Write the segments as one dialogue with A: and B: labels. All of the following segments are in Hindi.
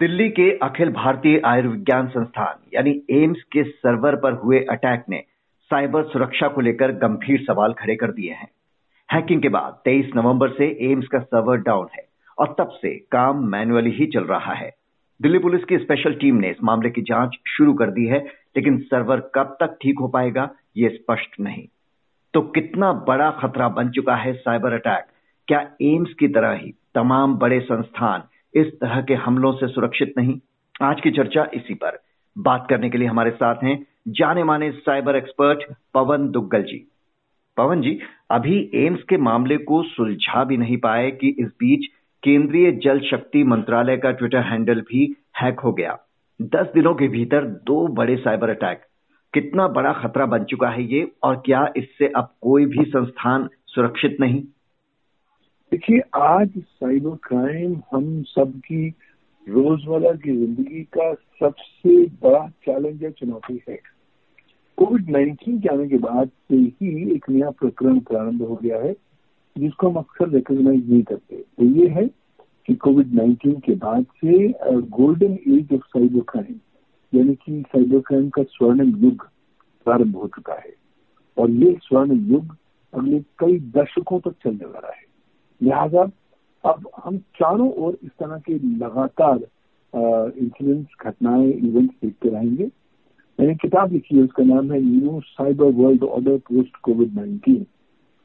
A: दिल्ली के अखिल भारतीय आयुर्विज्ञान संस्थान, यानी एम्स के सर्वर पर हुए अटैक ने साइबर सुरक्षा को लेकर गंभीर सवाल खड़े कर दिए हैं। हैकिंग के बाद 23 नवंबर से एम्स का सर्वर डाउन है और तब से काम मैन्युअली ही चल रहा है। दिल्ली पुलिस की स्पेशल टीम ने इस मामले की जाँच शुरू कर दी है, लेकिन सर्वर कब तक ठीक हो पाएगा, ये स्पष्ट नहीं। तो कितना बड़ा खतरा बन चुका है साइबर अटैक? क्या एम्स की तरह ही तमाम बड़े संस्थान इस तरह के हमलों से सुरक्षित नहीं। आज की चर्चा इसी पर। बात करने के लिए हमारे साथ हैं जाने माने साइबर एक्सपर्ट पवन दुग्गल जी। पवन जी, अभी एम्स के मामले को सुलझा भी नहीं पाए कि इस बीच केंद्रीय जल शक्ति मंत्रालय का ट्विटर हैंडल भी हैक हो गया। दस दिनों के भीतर दो बड़े साइबर अटैक। कितना बड़ा खतरा बन चुका है ये और क्या इससे अब कोई भी संस्थान सुरक्षित नहीं?
B: देखिए, आज साइबर क्राइम हम सबकी रोज़मर्रा की ज़िंदगी का सबसे बड़ा चैलेंज या चुनौती है। कोविड 19 के आने के बाद से ही एक नया प्रकरण प्रारंभ हो गया है, जिसको हम अक्सर रिकोगनाइज नहीं करते। तो ये है कि कोविड 19 के बाद से golden age of cyber crime यानी कि साइबर क्राइम का स्वर्ण युग प्रारंभ हो चुका है। और ये स्वर्ण युग अगले कई दशकों तक चलने वाला है। लिहाजा अब हम चारों ओर इस तरह के लगातार इंसिडेंट्स घटनाएँ इवेंट्स देखते रहेंगे। मैंने किताब लिखी है, उसका नाम है new cyber world order post covid nineteen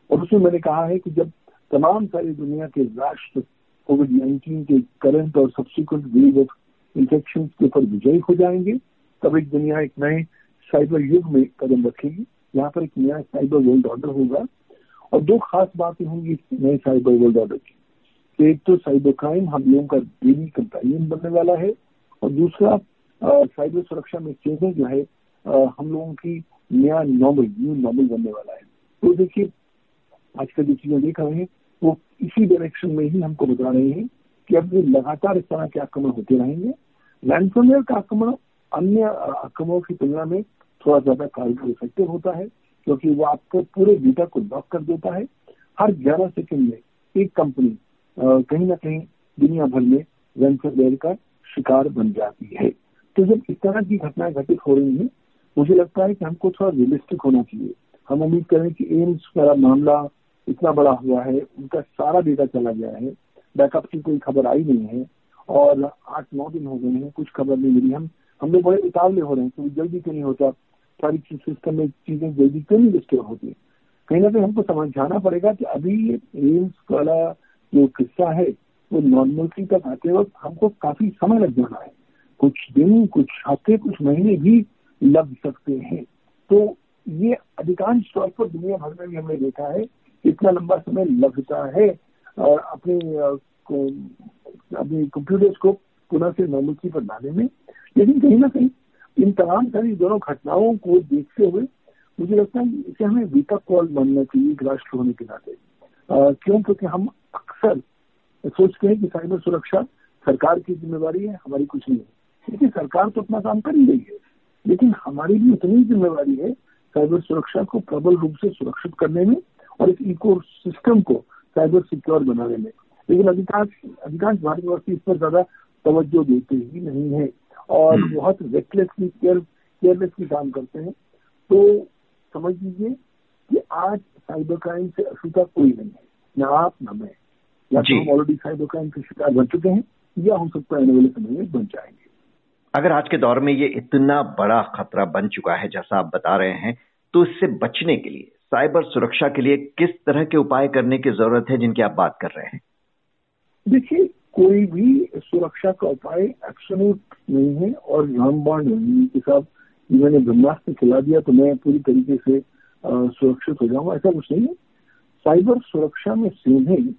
B: और उसमें मैंने कहा है कि जब तमाम सारी दुनिया के राष्ट्र कोविड नाइन्टीन के करंट और सब्सिक्वेंट वेव ऑफ़ इन्फेक्शन के ऊपर विजयी हो जाएँगे, तब एक दुनिया, एक नए साइबर युग में कदम रखेगी। यहाँ पर एक नया साइबर वर्ल्ड ऑर्डर होगा। और दो खास बातें होंगी नए साइबर वर्ल्ड ऑर्डर की। एक तो साइबर क्राइम हम लोगों का डेली कंपेनियन बनने वाला है और दूसरा साइबर सुरक्षा में चेंजेस जो है हम लोगों की नया नॉर्मल न्यू नॉर्मल बनने वाला है। तो देखिए, आजकल जो चीज़ें देख रहे हैं, वो इसी डायरेक्शन में ही हमको बता रहे हैं कि अब लगातार इस तरह के आक्रमण होते रहेंगे। रैंसमवेयर का आक्रमण अन्य आक्रमणों की तुलना में थोड़ा ज़्यादा कारगर इफ़ेक्टिव होता है। क्योंकि वो आपको पूरे डेटा को लॉक कर देता है। हर ग्यारह सेकंड में एक कंपनी कहीं ना कहीं दुनिया भर में रैंसमवेयर का शिकार बन जाती है। तो जब इस तरह की घटनाएँ घटित हो रही हैं, मुझे लगता है कि हमको थोड़ा रियलिस्टिक होना चाहिए। हम उम्मीद करें कि एम्स का मामला इतना बड़ा हुआ है, उनका सारा डेटा चला गया है। बैकअप की कोई खबर आई नहीं है और आठ नौ दिन हो गए हैं, कुछ खबर नहीं मिली। हम हम लोग बड़े उतावले हो रहे हैं क्योंकि जल्दी क्यों नहीं होता। सारी सिस्टम में चीज़ें जल्दी क्यों नहीं डिस्टर्ब होती? कहीं ना कहीं हमको समझाना पड़ेगा कि अभी ये एम्स वाला जो किस्सा है, वो नॉर्मलिटी तक आते वक्त हमको काफ़ी समय लग जाना है। कुछ दिन, कुछ हफ़्ते, कुछ महीने भी लग सकते हैं। तो ये अधिकांश तौर पर दुनिया भर में भी हमने देखा है, इतना लंबा समय लगता है और अपने अपने कंप्यूटर्स को पुनः से नॉर्मलिटी पर लाने में। लेकिन कहीं ना कहीं इन तमाम सारी दोनों घटनाओं को देखते हुए मुझे लगता है इसे हमें वीकअप कॉल मानना चाहिए एक राष्ट्र होने के नाते क्यों? क्योंकि हम अक्सर सोचते हैं कि साइबर सुरक्षा सरकार की जिम्मेवारी है, हमारी कुछ नहीं है। लेकिन सरकार तो अपना काम कर ही रही है। लेकिन हमारी भी उतनी जिम्मेवारी है साइबर सुरक्षा को प्रबल रूप से सुरक्षित करने में और इस इको सिस्टम को साइबर सिक्योर बनाने में। लेकिन अधिकांश अधिकांश भारतवासी इस पर ज़्यादा तवज्जो देते ही नहीं है। और हम्म। बहुत रेकलेसली केयर केयरलेसली काम करते हैं। तो समझ लीजिए कि आज साइबर क्राइम से अछूता कोई नहीं है। न आप न मैं। या तो हम ऑलरेडी साइबर क्राइम के शिकार बन चुके हैं या हो सकता है आने वाले समय में बन जाएँगे।
A: अगर आज के दौर में ये इतना बड़ा खतरा बन चुका है जैसा आप बता रहे हैं तो इससे बचने के लिए साइबर सुरक्षा के लिए किस तरह के उपाय करने की ज़रूरत है जिनकी आप बात कर रहे हैं?
B: देखिए कोई भी सुरक्षा का उपाय एब्सोल्यूट नहीं है और रामबाण नहीं कि साहब मैंने ब्रह्मास्त्र खिला दिया तो मैं पूरी तरीके से सुरक्षित हो जाऊँगा, ऐसा कुछ नहीं है। साइबर सुरक्षा में सेविंग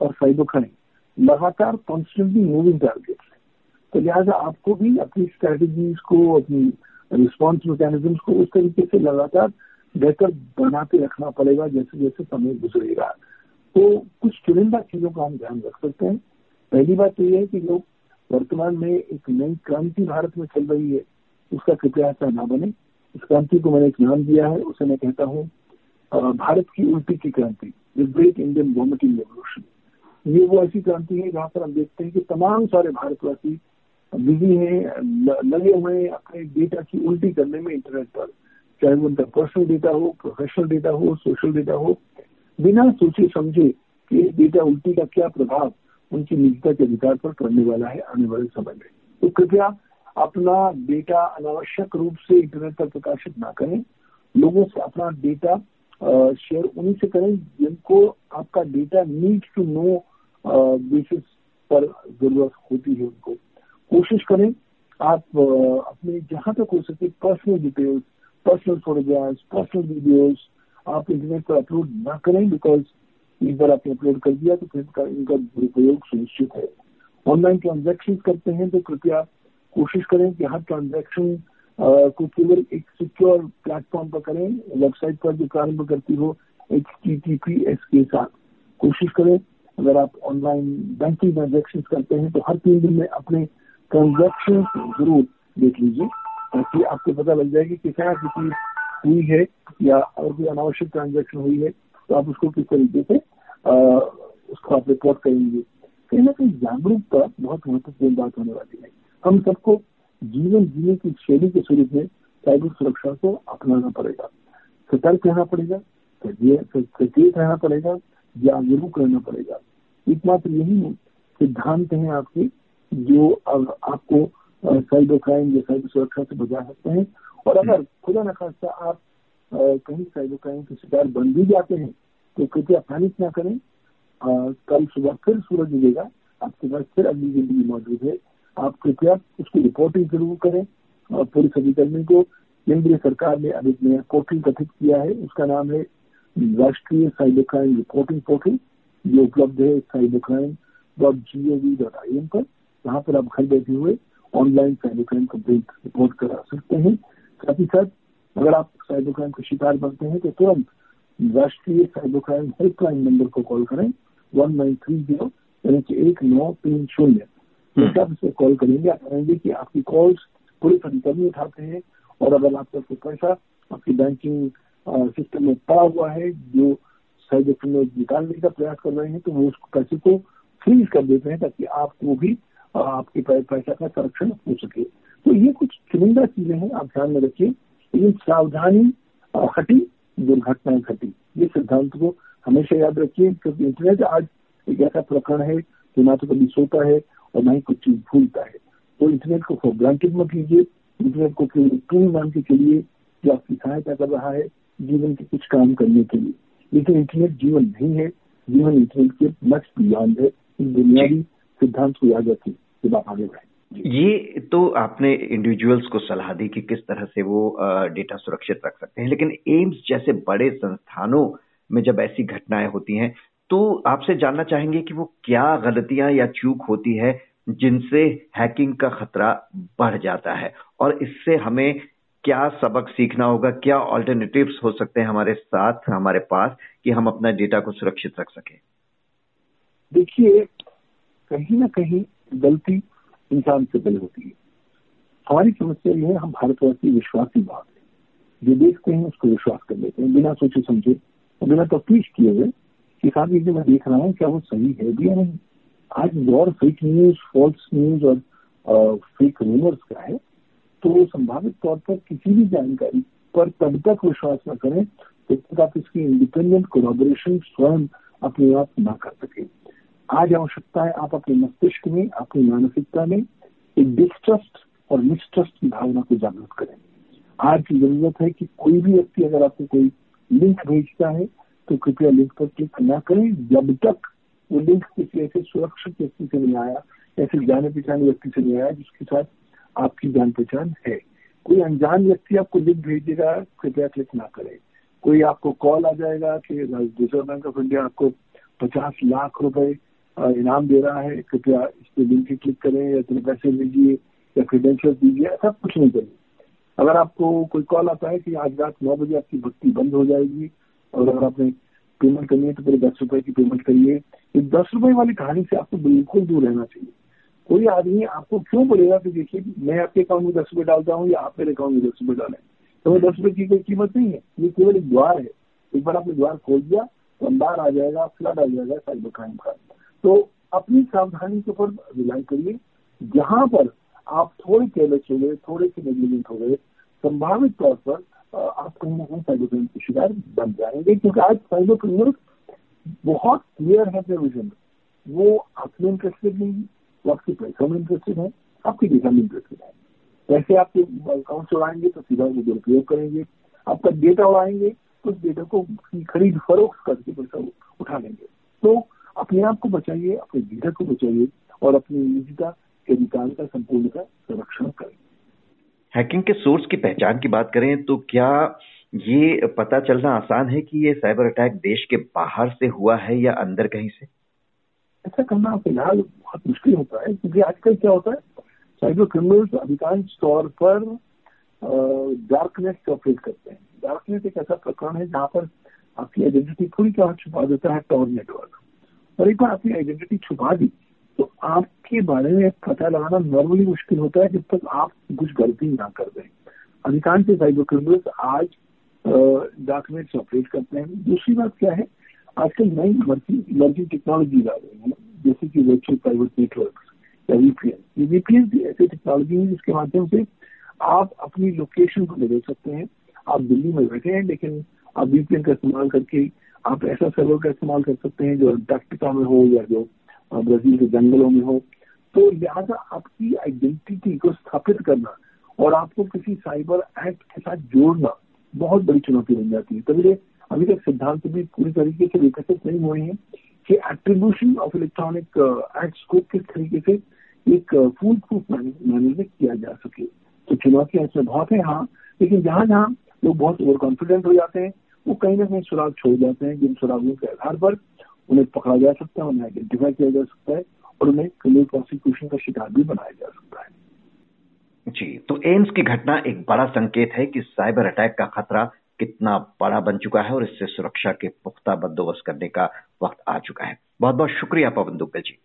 B: और साइबर क्राइम लगातार कॉन्स्टेंटली मूविंग टारगेट है तो लिहाजा आपको भी अपनी स्ट्रेटेजीज को, अपनी रिस्पॉन्स मैकेनिज्म को उस तरीके से लगातार बेहतर बनाते रखना पड़ेगा जैसे जैसे समय गुजरेगा। तो कुछ चुनिंदा चीज़ों का हम ध्यान रख सकते हैं। पहली बात तो यह है कि लोग वर्तमान में एक नई क्रांति भारत में चल रही है, उसका कृपया ऐसा ना बने। इस क्रांति को मैंने एक नाम दिया है, उसे मैं कहता हूँ भारत की उल्टी की क्रांति the great Indian vomiting revolution ये वो ऐसी क्रांति है जहाँ पर हम देखते हैं कि तमाम सारे भारतवासी बिज़ी हैं लगे हुए हैं अपने डेटा की उल्टी करने में इंटरनेट पर। चाहे वो उनका पर्सनल डेटा हो प्रोफेशनल डेटा हो सोशल डेटा हो, बिना सोचे समझे कि डेटा उल्टी का क्या प्रभाव उनकी निजता के अधिकार पर करने वाला है आने वाले समय में। तो कृपया अपना डेटा अनावश्यक रूप से इंटरनेट पर प्रकाशित ना करें। लोगों से अपना डेटा शेयर उन्हीं से करें जिनको आपका data need to know basis पर ज़रूरत होती है उनको। कोशिश करें आप अपने जहाँ तक हो सके personal details personal photographs personal videos आप इंटरनेट पर अपलोड ना करें बिकॉज़ एक बार आपने अपलोड कर दिया तो फिर इनका इनका दुरुपयोग सुनिश्चित है। ऑनलाइन ट्रांजेक्शन करते हैं तो कृपया कोशिश करें कि हर ट्रांजेक्शन को केवल एक सिक्योर प्लेटफॉर्म पर करें वेबसाइट पर जो प्रारंभ करती हो एच के साथ। कोशिश करें, अगर आप ऑनलाइन बैंकिंग ट्रांजेक्शन करते हैं तो हर तीन दिन में अपने ट्रांजेक्शन ज़रूर देख लीजिए, ताकि आपको पता लग जाएगी कि क्या किसी हुई है, या और कोई अनावश्यक ट्रांजेक्शन हुई है। तो आप उसको किस तरीके से उसको आप रिपोर्ट करेंगे? कहीं ना कहीं जागरूकता बहुत महत्वपूर्ण बात होने वाली है। हम सबको जीवन जीने की शैली के स्वरूप में साइबर सुरक्षा को अपनाना पड़ेगा। सतर्क रहना पड़ेगा सचेत रहना पड़ेगा, जागरूक रहना पड़ेगा। एकमात्र यही सिद्धांत है आपके, जो अब आपको साइबर क्राइम या साइबर सुरक्षा से बचा सकते हैं। और अगर खुदा न खास्ता आप कहीं साइबर क्राइम के शिकार बन भी जाते हैं तो कृपया पैनिक ना करें। आ, कल सुबह फिर सूरज मिलेगा आपके पास फिर अगली ज़िंदगी मौजूद है। आप कृपया उसकी रिपोर्टिंग ज़रूर करें। और पुलिस अधिकर्मी को केंद्रीय सरकार ने अभी नया पोर्टल गठित किया है उसका नाम है राष्ट्रीय साइबर क्राइम रिपोर्टिंग पोर्टल जो उपलब्ध है cyber crime dot G O V dot I N पर। जहाँ पर आप घर बैठे हुए online cyber crime complaint report करा सकते हैं। साथ ही साथ अगर आप साइबर क्राइम का शिकार बनते हैं तो तुरंत राष्ट्रीय साइबर क्राइम हेल्पलाइन नंबर को कॉल करें वन नाइन थ्री ज़ीरो यानी कि एक नौ तीन शून्य। जैसे आप इसमें कॉल करेंगे आप कहेंगे कि आपकी कॉल्स पुलिस अधिकारी उठाते हैं और अगर आपका कोई पैसा आपकी बैंकिंग सिस्टम में पड़ा हुआ है जो साइबर क्रिमिनल निकालने का प्रयास कर रहे हैं तो वो उस पैसे को फ्रीज कर देते हैं ताकि आपको भी आपके पैसा का संरक्षण हो सके। तो ये कुछ चुनिंदा चीज़ें हैं आप ध्यान में रखिए। लेकिन सावधानी और हटी, दुर्घटनाएँ घटी। ये सिद्धांत को हमेशा याद रखिए, क्योंकि इंटरनेट आज एक ऐसा प्रकरण है जो ना तो कभी सोता है और ना ही कुछ चीज़ भूलता है। तो इंटरनेट को फॉर ग्रांटेड मत लीजिए। इंटरनेट को केवल टूल मान के चलिए जो आपकी सहायता कर रहा है, जीवन के कुछ काम करने के लिए। लेकिन इंटरनेट जीवन नहीं है। जीवन इंटरनेट के मच बियॉन्ड है। इस बुनियादी सिद्धांत को याद रखें जब आप आगे बढ़े।
A: ये तो आपने इंडिविजुअल्स को सलाह दी कि किस तरह से वो डेटा सुरक्षित रख सकते हैं। लेकिन एम्स जैसे बड़े संस्थानों में जब ऐसी घटनाएँ होती हैं तो आपसे जानना चाहेंगे कि वो क्या गलतियाँ या चूक होती है जिनसे हैकिंग का खतरा बढ़ जाता है। और इससे हमें क्या सबक सीखना होगा, क्या ऑल्टरनेटिव्स हो सकते हैं हमारे साथ, हमारे पास, कि हम अपना डेटा को सुरक्षित रख सकें?
B: देखिए, कहीं ना कहीं गलती इंसान से पहले होती है। हमारी समस्या यह है, हम भारतवासी विश्वासी बात है। जो देखते हैं, उसको विश्वास कर लेते हैं। बिना सोचे समझे और बिना तफ्तीश किए हुए कि साहब ये मैं देख रहा हूँ, क्या वो सही है भी या नहीं? आज दौर फेक न्यूज़ फॉल्स न्यूज़ और फेक रूमर्स का है तो संभावित तौर पर किसी भी जानकारी पर तब तक विश्वास न करें, जब तक आप इसकी इंडिपेंडेंट कोलाबोरेशन स्वयं अपने आप न कर सके। आज आवश्यकता है आप अपने मस्तिष्क में, अपनी मानसिकता में एक डिस्ट्रस्ट और मिसट्रस्ट की भावना को जागृत करें। आज की ज़रूरत है कि कोई भी व्यक्ति अगर आपको कोई लिंक भेजता है तो कृपया लिंक पर क्लिक न करें। जब तक वो लिंक किसी ऐसे सुरक्षित व्यक्ति से नहीं आया, ऐसे जाने पहचाने व्यक्ति से नहीं आया, जिसके साथ आपकी जान पहचान है। कोई अनजान व्यक्ति आपको लिंक भेज देगा कृपया क्लिक ना करें। कोई आपको कॉल आ जाएगा कि रिज़र्व बैंक ऑफ़ इंडिया आपको पचास लाख रुपए इनाम दे रहा है, कृपया इस पे लिंक क्लिक करें या इतने पैसे लीजिए या क्रीडेंशियल दीजिए, ऐसा कुछ नहीं करिए अगर आपको कोई कॉल आता है कि आज रात नौ बजे आपकी भक्ति बंद हो जाएगी और अगर आपने पेमेंट करनी है तो पहले दस रुपए की पेमेंट करिए। ये दस रुपए वाली कहानी से आपको बिल्कुल दूर रहना चाहिए। कोई आदमी आपको क्यों बोलेगा कि देखिए मैं आपके अकाउंट में दस रुपए डालता हूँ या आप मेरे अकाउंट में दस रुपए डालें? तो दस रुपए की कोई कीमत नहीं है। ये केवल एक द्वार है। एक बार आपने द्वार खोल दिया तो अंबार आ जाएगा, फ्लड आ जाएगा साइबर क्राइम का तो अपनी सावधानी के ऊपर रिलाई करिए। जहाँ पर आप थोड़े केयरलेस हो गए थोड़े से नेग्लिजेंट हो गए, संभावित तौर पर आप कहीं ना कहीं साइबर क्राइम के शिकार बन जाएँगे, क्योंकि आज साइबर क्रिमिनल बहुत क्लियर है अपने विजन वो आपने इंटरेस्टेड नहीं, वो आपके पैसों में इंटरेस्टेड है, आपके डेटा में इंटरेस्टेड है। पैसे आपके अकाउंट उड़ाएँगे तो सीधा वो दुरुपयोग करेंगे। आपका डेटा उड़ाएँगे तो डेटा को खरीद फरोख्त करके पैसा उठा लेंगे। अपने आप को बचाइए अपने डेटा को बचाइए और अपनी निजता के अधिकार का संपूर्ण का संरक्षण करें।
A: हैकिंग के सोर्स की पहचान की बात करें तो क्या ये पता चलना आसान है कि ये साइबर अटैक देश के बाहर से हुआ है या अंदर कहीं से?
B: ऐसा करना फ़िलहाल बहुत मुश्किल होता है क्योंकि आजकल क्या होता है साइबर क्रिमिनल्स अधिकांश तौर पर डार्कनेस से ऑपरेट करते हैं। डार्कनेस एक ऐसा प्रकरण है जहाँ पर आपकी आइडेंटिटी पूरी तरह छुपा देता है टॉर नेटवर्क और एक बार आपकी आइडेंटिटी छुपा दी तो आपके बारे में पता लगाना नॉर्मली मुश्किल होता है जब तक आप कुछ गलती ना कर दें। अधिकांश साइबर क्रिमिनल्स आज डॉक्यूमेंट्स ऑपरेट करते हैं। दूसरी बात क्या है? आजकल नई मर्ज़ी मर्ज़ी टेक्नोलॉजी आ रही है, जैसे कि वर्चुअल प्राइवेट नेटवर्क या वीपीएन ये वीपीएन भी ऐसी टेक्नोलॉजी है जिसके माध्यम से आप अपनी लोकेशन को बदल सकते हैं। आप दिल्ली में बैठे हैं, लेकिन आप वीपीएन का इस्तेमाल करके आप ऐसा सर्वर का इस्तेमाल कर सकते हैं जो अंटार्कटिका में हो या जो ब्राज़ील के जंगलों में हो। तो लिहाजा आपकी आइडेंटिटी को स्थापित करना और आपको किसी साइबर एक्ट के साथ जोड़ना बहुत बड़ी चुनौती बन जाती है। तभी अभी तक सिद्धांत भी पूरी तरीके से विकसित नहीं हुए हैं कि एट्रीब्यूशन ऑफ़ इलेक्ट्रॉनिक एक्ट्स को किस तरीके से एक फूल प्रूफ मैनर में किया जा सके। तो चुनौतियाँ इसमें बहुत है हाँ लेकिन जहाँ जहाँ लोग बहुत ओवर कॉन्फिडेंट हो जाते हैं वो कहीं ना कहीं सुराग छोड़ जाते हैं, जिन सुरागों के आधार पर उन्हें पकड़ा जा सकता है, उन्हें आइडेंटिफाई किया जा सकता है और उन्हें क्रिमिनल प्रोसिक्यूशन का शिकार भी बनाया जा सकता है।
A: जी तो एम्स की घटना एक बड़ा संकेत है कि साइबर अटैक का खतरा कितना बड़ा बन चुका है और इससे सुरक्षा के पुख्ता बंदोबस्त करने का वक्त आ चुका है। बहुत बहुत शुक्रिया, पवन दुग्गल जी।